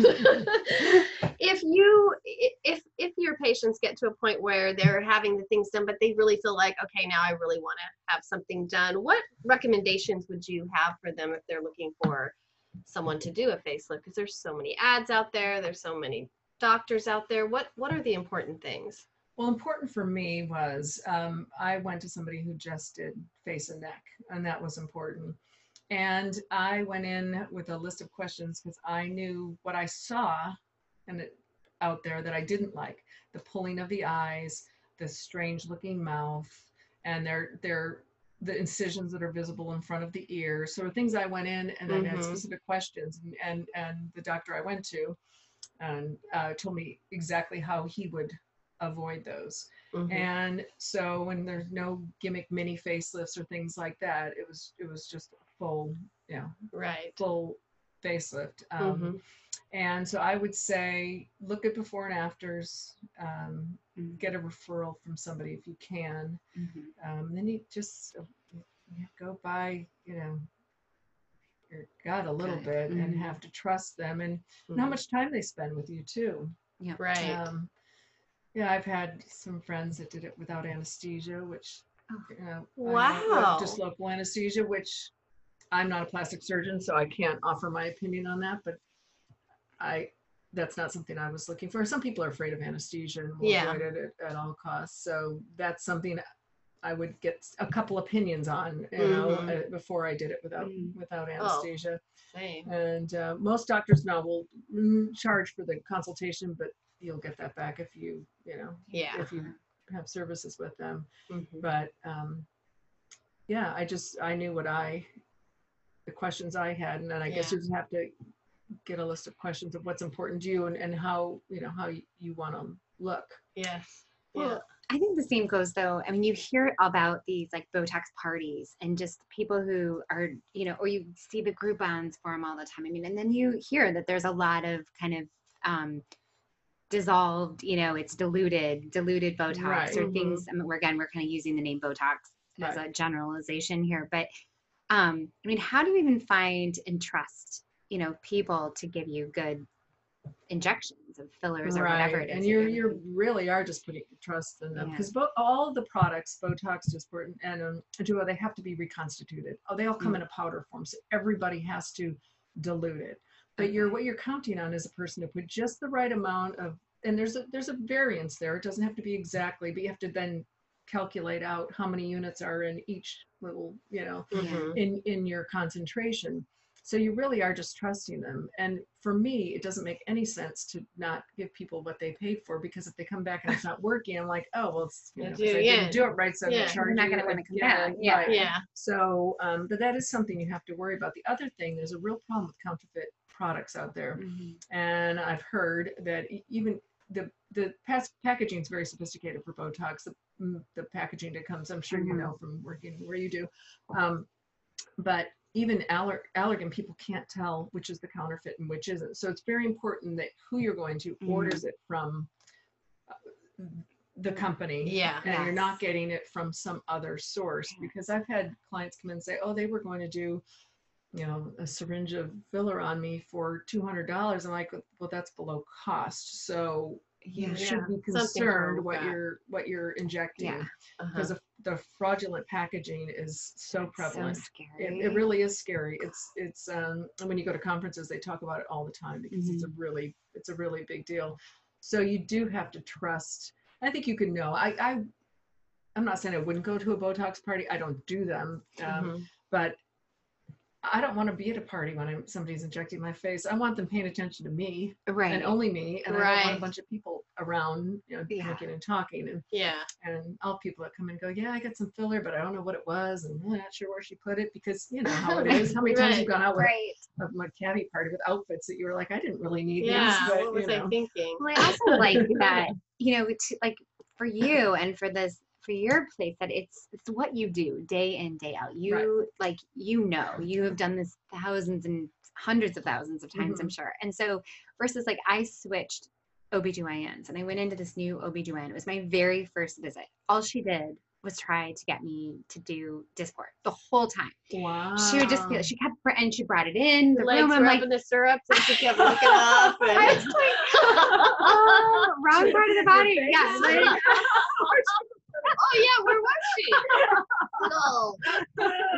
if you if if your patients get to a point where they're having the things done but they really feel like okay now I really want to have something done, what recommendations would you have for them if they're looking for someone to do a facelift because there's so many ads out there, there's so many doctors out there. What what are the important things? Well, important for me was um, I went to somebody who just did face and neck, and that was important. And I went in with a list of questions because I knew what I saw and it, out there that I didn't like: the pulling of the eyes, the strange-looking mouth, and their their the incisions that are visible in front of the ears. So things I went in and then had Mhm. specific questions, and and, and the doctor I went to and uh, told me exactly how he would avoid those. Mhm. And so when there's no gimmick mini facelifts or things like that, it was it was just full, you know, right. full facelift. Um, And so I would say look at before and afters. Um, Mhm. get a referral from somebody if you can. Mhm. Um, then you just uh, you go by, you know, your gut a little Gut. bit and Mhm. have to trust them and and how much time they spend with you too. Yeah. Right. Um, yeah, I've had some friends that did it without anesthesia, which Oh. you know, Wow. know, just local anesthesia, which I'm not a plastic surgeon, so I can't offer my opinion on that. But I, that's not something I was looking for. Some people are afraid of anesthesia and will Yeah. avoid it at, at all costs. So that's something I would get a couple opinions on, you know, Mhm. uh, before I did it without Mhm. without Oh. anesthesia. Same. And uh, most doctors now will mm, charge for the consultation, but you'll get that back if you, you know, Yeah. if you have services with them. Mhm. But um, yeah, I just I knew what I, the questions I had, and then I guess Yeah. you just have to get a list of questions of what's important to you and, and how you know how you, you want to look. Yes. Well, Yeah. I think the same goes though. I mean, you hear about these like Botox parties and just people who are, you know, or you see the Groupons for them all the time. I mean, and then you hear that there's a lot of kind of um, dissolved, you know, it's diluted, diluted Botox Right. or Mhm. things. I mean, we're again, we're kind of using the name Botox as a generalization here, but um, I mean, how do you even find and trust, you know, people to give you good injections of fillers or whatever it is? and you you're- really are just putting trust in them Yeah. because all of the products, Botox, Dysport, and um, Jeuveau, they have to be reconstituted. Oh, they all come Mm. in a powder form, so everybody has to dilute it. But you're what you're counting on is a person to put just the right amount of, and there's a there's a variance there. It doesn't have to be exactly, but you have to then calculate out how many units are in each little, you know, Mhm. in in your concentration so you really are just trusting them and for me it doesn't make any sense to not give people what they paid for because if they come back and it's not working i'm like oh well it's you know, do, I yeah. didn't do it right so I'm Yeah. gonna charge You're not gonna wanna come back, yeah. Right. Yeah. so um, but that is something you have to worry about the other thing there's a real problem with counterfeit products out there Mhm. and I've heard that even the the packaging is very sophisticated for Botox. The, mm, the packaging that comes, I'm sure you Mhm. know from working where you do, um, but even aller- Allergan people can't tell which is the counterfeit and which isn't. So it's very important that who you're going to Mhm. orders it from uh, the company Yeah. and you're not getting it from some other source because I've had clients come in and say, oh, they were going to do, you know, a syringe of filler on me for two hundred dollars. I'm like, well, that's below cost, so you Yeah. should be concerned what that. you're what you're injecting Yeah. Uh-huh. because the fraudulent packaging is so prevalent. So scary. It, it really is scary. It's it's um and when you go to conferences, they talk about it all the time because it's a Mm-hmm. really it's a really big deal. So you do have to trust. I think you can know. I I I'm not saying I wouldn't go to a Botox party. I don't do them, um, Mhm. but I don't want to be at a party when I'm, somebody's injecting my face. I want them paying attention to me right. and only me, and I don't want a bunch of people around, you know, Yeah. drinking and talking. And Yeah. and all people that come and go, yeah, I got some filler, but I don't know what it was, and I'm not sure where she put it because you know how it is. How many times Right. you've gone out with right. a my caddy party with outfits that you were like, I didn't really need Yeah. these, but What was you I thinking? Well, I also like that, you know, to, like for you and for this for your place that it's it's what you do day in day out. You like you know you have done this thousands and hundreds of thousands of times, I'm mm-hmm. sure. And so versus like I switched OBGYNs and I went into this new OBGYN. It was my very first visit. All she did was try to get me to do Dysport the whole time. wow. She would just be she kept and she brought it in the Legs room. I'm like, the syrups and she kept looking up. And... I was like, oh, wrong part of the body. Yeah, like, yeah, where was she? Little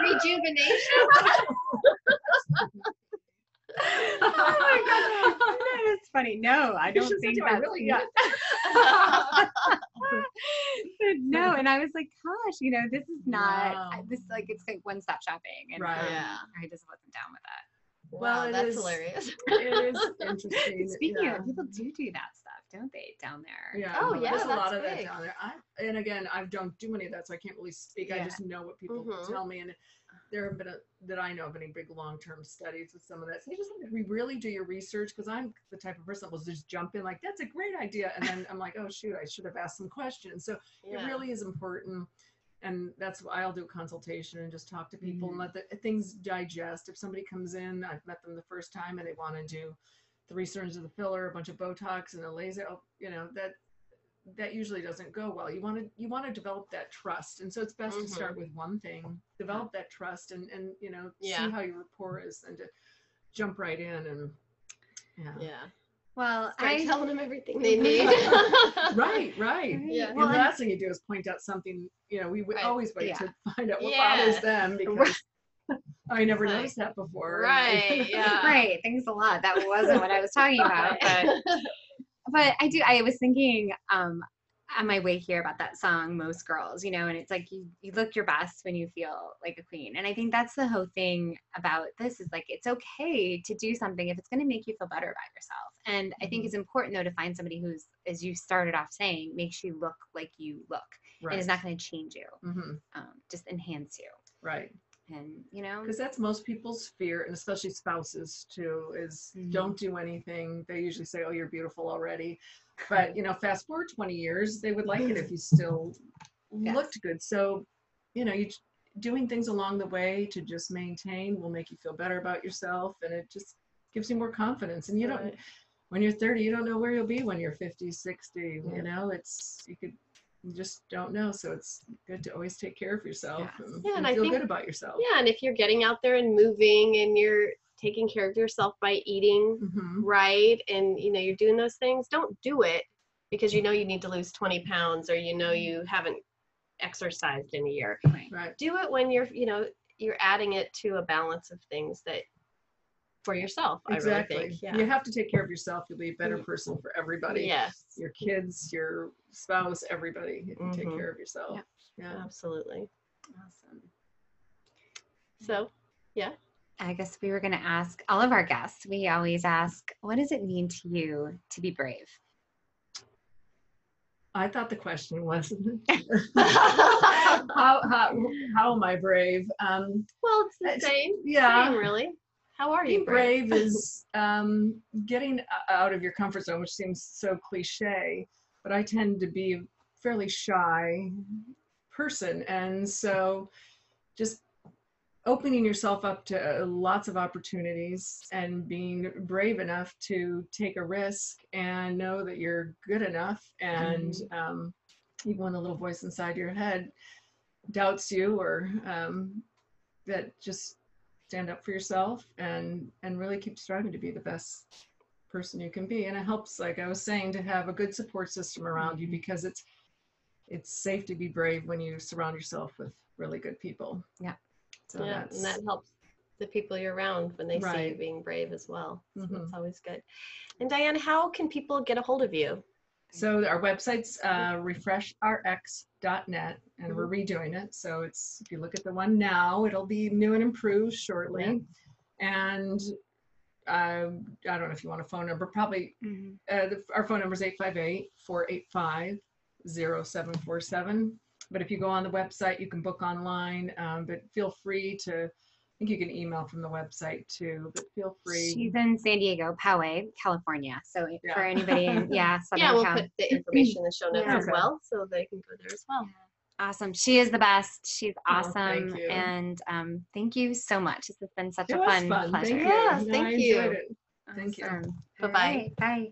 rejuvenation. oh my god, that is funny. No, I don't think say, that's really yeah. no, and I was like, gosh, you know, this is not Wow. I- this like it's like one stop shopping, and Right. um, Yeah. I just wasn't down with that. Well, wow, it that's is- hilarious. it is interesting. Speaking yeah. of, people do do that stuff, don't they, down there? Yeah. Oh, no, yeah, There's a lot that's of that down there. I, and again, I don't do any of that, so I can't really speak. I just know what people Mhm. tell me, and there have been a, that I know of any big long-term studies with some of that. So you just have to really do your research because I'm the type of person that will just jump in like, "That's a great idea," and then I'm like, "Oh shoot, I should have asked some questions." So Yeah. it really is important and that's why I'll do a consultation and just talk to people and let the things digest. If somebody comes in, I've met them the first time and they want to do three syringes of the filler, a bunch of Botox, and a laser. oh, You know that that usually doesn't go well. You want to you want to develop that trust, and so it's best to mm-hmm. start with one thing, develop that trust, and and you know Yeah. see how your rapport is, and to jump right in and yeah. Yeah. Well, Start I telling them everything they need. Right, right. Yeah. And the last thing you do is point out something, you know, we would Right. always wait Yeah. to find out what Yeah. bothers them because I never Right. noticed that before. Right, yeah. right. Thanks a lot. That wasn't what I was talking about, but but I do. I was thinking um, on my way here about that song, "Most Girls," you know, and it's like you you look your best when you feel like a queen, and I think that's the whole thing about this is like it's okay to do something if it's going to make you feel better about yourself, and I think Mhm. it's important though to find somebody who's, as you started off saying, makes you look like you look, right. and is not going to change you, hmm um, just enhance you, Right. And you know, Because that's most people's fear, and especially spouses too, is Mhm. don't do anything. They usually say, "Oh, you're beautiful already," but you know, fast forward 20 years, they would like it if you still Yes. looked good. So, you know, you doing things along the way to just maintain will make you feel better about yourself, and it just gives you more confidence. And you don't, when you're 30, you don't know where you'll be when you're 50, 60. Yeah. You know, it's you could. You just don't know, so it's good to always take care of yourself Yes. and, Yeah, and and I feel think- good about yourself. yeah, and if you're getting out there and moving and you're taking care of yourself by eating Mhm. right and you know you're doing those things, don't do it because you know you need to lose 20 pounds or you know you haven't exercised in a year. right. Right. Do it when you're, you know, you're adding it to a balance of things that for yourself, Exactly. I really think. Yeah. You have to take care of yourself. You'll be a better person for everybody. Yes. Your kids, your spouse, everybody. If you take Mhm. care of yourself. Yeah. Absolutely. Awesome. So yeah. I guess we were going to ask all of our guests. We always ask, what does it mean to you to be brave? I thought the question was how, how, how am I brave? Um, well it's the same. yeah. Same really. How are you being brave is um, getting out of your comfort zone, which seems so cliche, but I tend to be a fairly shy person. And so just opening yourself up to uh, lots of opportunities and being brave enough to take a risk and know that you're good enough. And um, even when the little voice inside your head doubts you or um, that just stand up for yourself and and really keep striving to be the best person you can be and it helps like i was saying to have a good support system around you Mhm. because it's it's safe to be brave when you surround yourself with really good people Yeah. so yeah, that's and that helps the people you're around when they see you being brave as well. So Mhm. That's always good. And Diane, how can people get a hold of you? so our website's uh, refreshrx.net and we're Mm-hmm. redoing it so it's if you look at the one now it'll be new and improved shortly and uh, i don't know if you want a phone number probably uh, the, our phone number is 858-485-0747 but if you go on the website you can book online um, but feel free to i think you can email from the website too but feel free She's in San Diego, Poway, California. So for anybody in yeah, Southern yeah, we'll Cal. put the information in the show notes Yeah. as well, so they can go there as well. Awesome. She is the best. She's Oh, awesome. thank you. And um, thank you so much. This has been such it a fun, fun pleasure. thank you No, thank you. enjoyed it. Thank you. Bye-bye. Right, Bye.